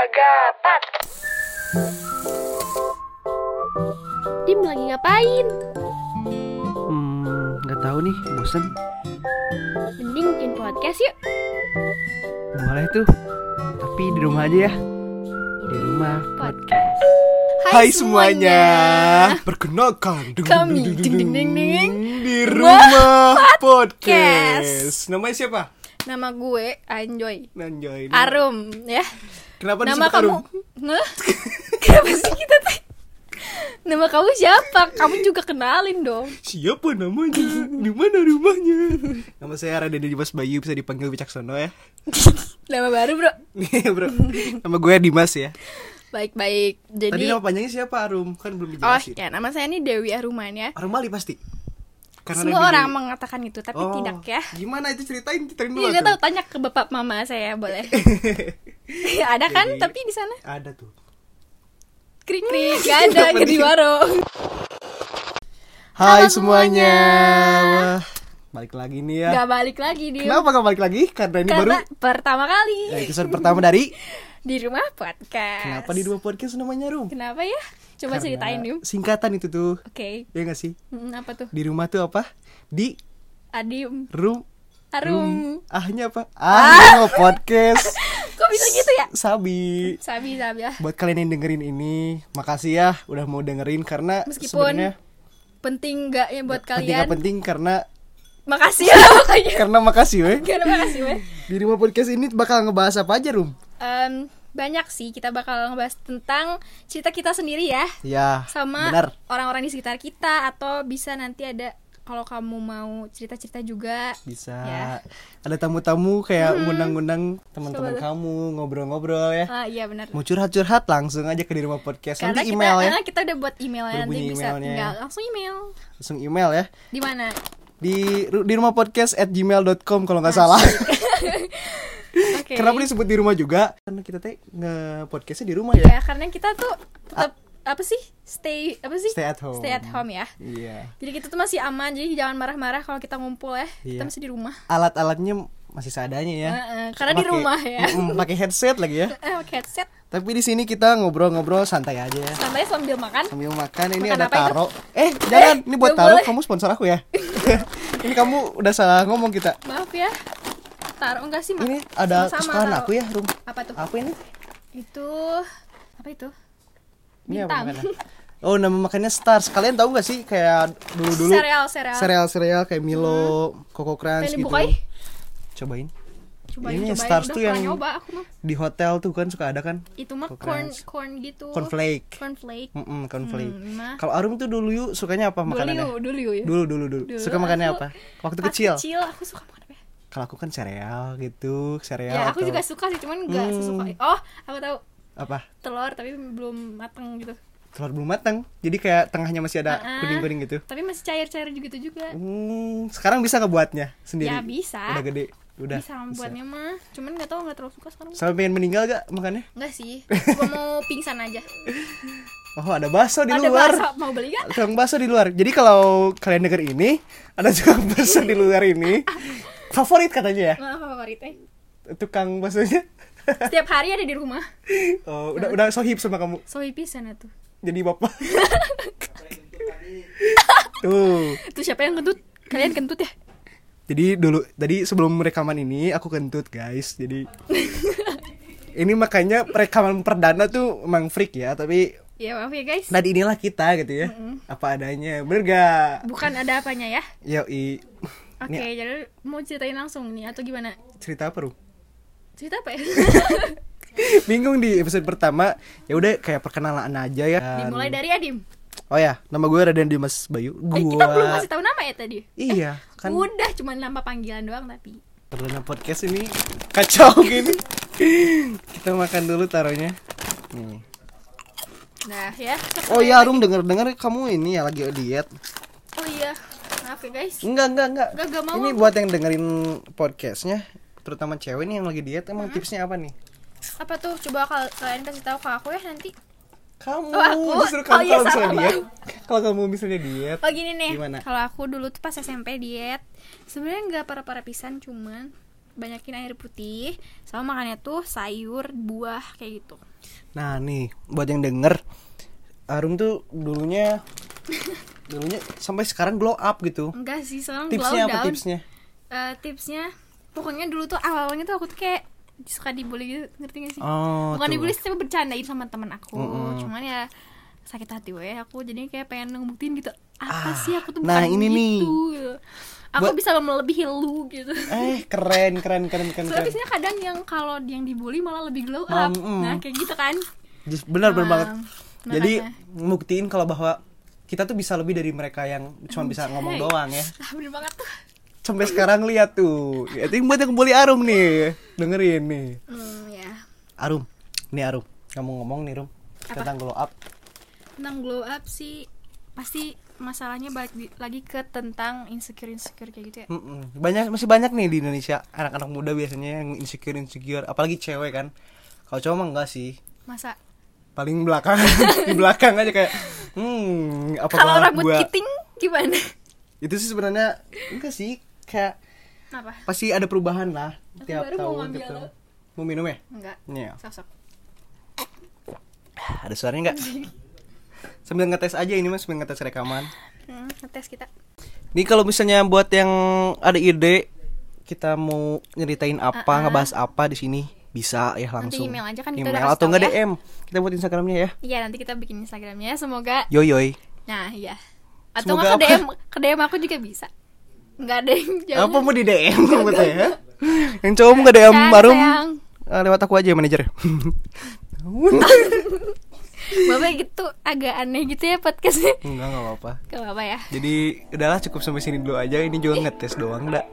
Agapat. Dim lagi ngapain? Hmm, nggak tahu nih, bosen. Mending bikin podcast yuk. Boleh tuh. Tapi di rumah aja ya. Di rumah podcast. Hai, Perkenalkan dung, Kami, dung, dung, ding, ding, dung, ding, ding. di rumah podcast. Namanya siapa? Nama gue Anjoy. Nanjoy. Arum ya. Kenapa Nama kamu? Kenapa sih kita teh? Nama kamu siapa? Kamu juga kenalin dong. Siapa namanya? Di mana rumahnya? Nama saya Raden Dimas Bayu bisa dipanggil Wicaksono ya. Nama baru, Bro. Nih, Bro. Nama gue Dimas ya. Baik-baik. Tadi Jadi nama panjangnya siapa Arum? Kan belum Oh, dijelasin. ya nama saya ini Dewi Aruman ya. Arum Mali pasti. Karena Semua orang mengatakan itu, tapi Oh, tidak ya. Gimana itu ceritain ceritain dulu. Iya, gak tuh. tahu tanya ke bapak mama saya boleh. ada kan? Jadi- Tapi di sana Ada tuh. krik krik gak ada di warung. Hai Halo semuanya. semuanya. Balik lagi nih ya. Gak balik lagi di Kenapa gak balik lagi? Karena ini baru karena pertama kali ya, episode pertama dari di rumah podcast. Kenapa di dua podcast namanya Rum? Kenapa ya? Coba Karena ceritain Dim. Singkatan itu tuh. Oke. Ya gak sih? Hmm, apa tuh? Di rumah tuh apa? Di Adim. room Arum. ahnya apa? Ah, mau podcast. Kok bisa gitu ya? Sabi. Sabi sabi ya. Buat kalian yang dengerin ini, makasih ya udah mau dengerin karena Meskipun Penting gak ya buat penting kalian? gak penting karena Makasih ya makanya. karena makasih weh. Karena makasih weh. Di rumah podcast ini bakal ngebahas apa aja, Rum? Em, banyak sih kita bakal ngebahas tentang cerita kita sendiri ya Ya, sama orang-orang di sekitar kita atau bisa nanti ada kalau kamu mau cerita-cerita juga Bisa. Ya. Ada tamu-tamu kayak undang-undang teman-teman kamu ngobrol-ngobrol ya. ah iya benar Mau curhat-curhat langsung aja ke di rumah podcast. karena Nanti kita email ya. karena kita udah buat email ya nanti bisa emailnya. tinggal langsung email Langsung email ya. di mana Di di rumah podcast at gmail.com kalau nggak salah. oke Kenapa disebut di rumah juga? Karena kita teh nge podcastnya di rumah ya. ya karena kita tuh tetap apa sih stay apa sih Stay at home. stay at home ya Iya. jadi kita tuh masih aman jadi jangan marah-marah kalau kita ngumpul ya kita Iya. masih di rumah Alat-alatnya masih seadanya ya. Heeh, karena di Pakai- rumah ya pakai headset lagi ya. eh pakai headset Tapi di sini kita ngobrol-ngobrol santai aja ya. santai sambil makan Sambil makan ini Makan ada apa itu? taro. Eh, jangan, ini buat taro boleh. kamu sponsor aku ya. ini kamu udah salah ngomong kita. maaf ya taruh enggak sih? Ini ada kesukaan aku ya, Rum. apa tuh Apa ini? itu apa itu Ini apa? Oh, nama makannya Stars. Kalian tahu gak sih kayak dulu-dulu sereal sereal sereal-sereal kayak Milo, Coco Crunch gitu. dibukain? Cobain. cobain Ini cobain Stars udah tuh yang- nyoba aku mah Di hotel tuh kan suka ada kan itu mah corn corn gitu cornflake. cornflake Mm-mm, cornflake. Hmm. Kalau Arum tuh dulu yuk sukanya apa makanannya? dulu dulu ya Dulu dulu dulu. Dulu Suka makannya apa? Waktu kecil. kecil aku suka makan apa ya? Kalau aku kan sereal gitu, sereal. ya aku atau juga suka sih cuman nggak Hmm. sesuka oh aku tahu apa? telur tapi belum mateng gitu Telur belum matang. Jadi kayak tengahnya masih ada Ah, kuning-kuning gitu. tapi masih cair-cair juga tuh juga Hmm, sekarang bisa ngebuatnya sendiri. ya bisa Udah gede. Udah. bisa membuatnya mah cuman nggak tahu nggak terlalu suka sekarang Sampai pengen meninggal gak makannya? Enggak sih, cuma mau pingsan aja. Oh, ada bakso di Ada luar. bakso, mau beli gak? Tukang bakso di luar. Jadi kalau kalian denger ini, ada tukang bakso di luar ini. Favorit katanya ya. Nah, favoritnya. Tukang baksonya. Setiap hari ada di rumah. Oh, udah udah sohib sama kamu. Sohi pisan tuh. Jadi bapak. Tuh. Itu siapa yang kentut? Kalian kentut ya? Jadi dulu tadi sebelum rekaman ini aku kentut, guys. Jadi ini makanya rekaman perdana tuh emang freak ya, tapi Ya maaf ya guys. tadi inilah kita gitu ya. Apa adanya. Bener gak? Bukan ada apanya ya. Yoi. Oke, jadi mau ceritain langsung nih atau gimana? Cerita apa, Ru? Cerita apa ya? Bingung di episode pertama. Ya udah kayak perkenalan aja ya. Dimulai dari Adim. Oh ya, nama gue Raden Dimas Bayu. Gua Eh, kita belum kasih tahu nama ya tadi. Iya, kan Udah cuma nama panggilan doang tapi. perdana podcast ini kacau gini. kita makan dulu taruhnya. Nih. Nah, ya. Oh iya, Rum denger-denger kamu ini ya lagi diet. Oh iya. Maaf ya guys. Enggak, enggak, enggak. Enggak, enggak mau Ini buat yang dengerin podcastnya, terutama cewek nih yang lagi diet, emang tipsnya apa nih? Apa tuh? Coba kal- kalian kasih tahu ke aku ya nanti. Kamu, Oh, aku? justru Oh, kamu iya, kalau misalnya sama, diet, kalau kamu misalnya diet, Oh gini nih, Gimana? kalau aku dulu tuh pas SMP diet, sebenarnya nggak parah-parah pisan, cuman banyakin air putih sama makannya tuh sayur buah kayak gitu Nah nih buat yang denger Arum tuh dulunya dulunya sampai sekarang glow up gitu. enggak sih sekarang Tipsnya glow apa down. tipsnya? Eh, tipsnya pokoknya dulu tuh awal-awalnya tuh aku tuh kayak suka dibully gitu ngerti gak sih Oh, bukan tuh. dibully sih tapi bercandain sama teman aku Mm-mm. cuman ya sakit hati weh aku jadi kayak pengen ngebuktiin gitu apa Ah, sih aku tuh nah, bukan ini nih. gitu, gitu. aku Buat- bisa melebihi lu gitu Eh keren keren keren keren. soalnya keren. biasanya kadang yang kalau yang dibully malah lebih glow up mm. nah kayak gitu kan Just- Benar benar Nah, banget. Jadi makanya. buktiin kalau bahwa kita tuh bisa lebih dari mereka yang cuma bisa ngomong doang ya. ah bener banget tuh Sampai sekarang lihat tuh. Ya, Itu buat yang bully Arum nih. Dengerin nih. hmm, ya Arum. Nih Arum. Kamu ngomong nih Rum. Apa? Tentang glow up. tentang glow up sih pasti masalahnya balik di- lagi ke tentang insecure insecure kayak gitu ya Mm-mm. Banyak masih banyak nih di Indonesia anak-anak muda biasanya yang insecure insecure, apalagi cewek kan. Kalau cowok mah enggak sih. masa Paling belakang di belakang aja kayak hmm apa kalau rambut gua. kiting gimana Itu sih sebenarnya enggak sih kayak apa pasti ada perubahan lah Aku tiap baru mau tahun ngambil gitu. lo. Mau minum ya? enggak Iya. sosok Ada suaranya enggak? Sambil ngetes aja ini mas, sambil ngetes rekaman. hmm, ngetes kita Nih kalau misalnya buat yang ada ide kita mau nyeritain apa, Uh-uh. ngebahas apa di sini bisa ya langsung. email aja kan kita Email udah kasih atau tahu enggak ya. DM. Kita buat Instagramnya ya. iya nanti kita bikin instagramnya semoga Yoyoy. nah iya atau nggak ke dm ke dm aku juga bisa nggak ada yang jangan Apa mau di DM maksudnya ya? Yang cowok nge DM sayang. eh, lewat aku aja manajer. bapak gitu agak aneh gitu ya podcastnya Enggak enggak apa-apa. gak apa-apa ya Jadi udahlah cukup sampai sini dulu aja. Ini juga ngetes doang, dak.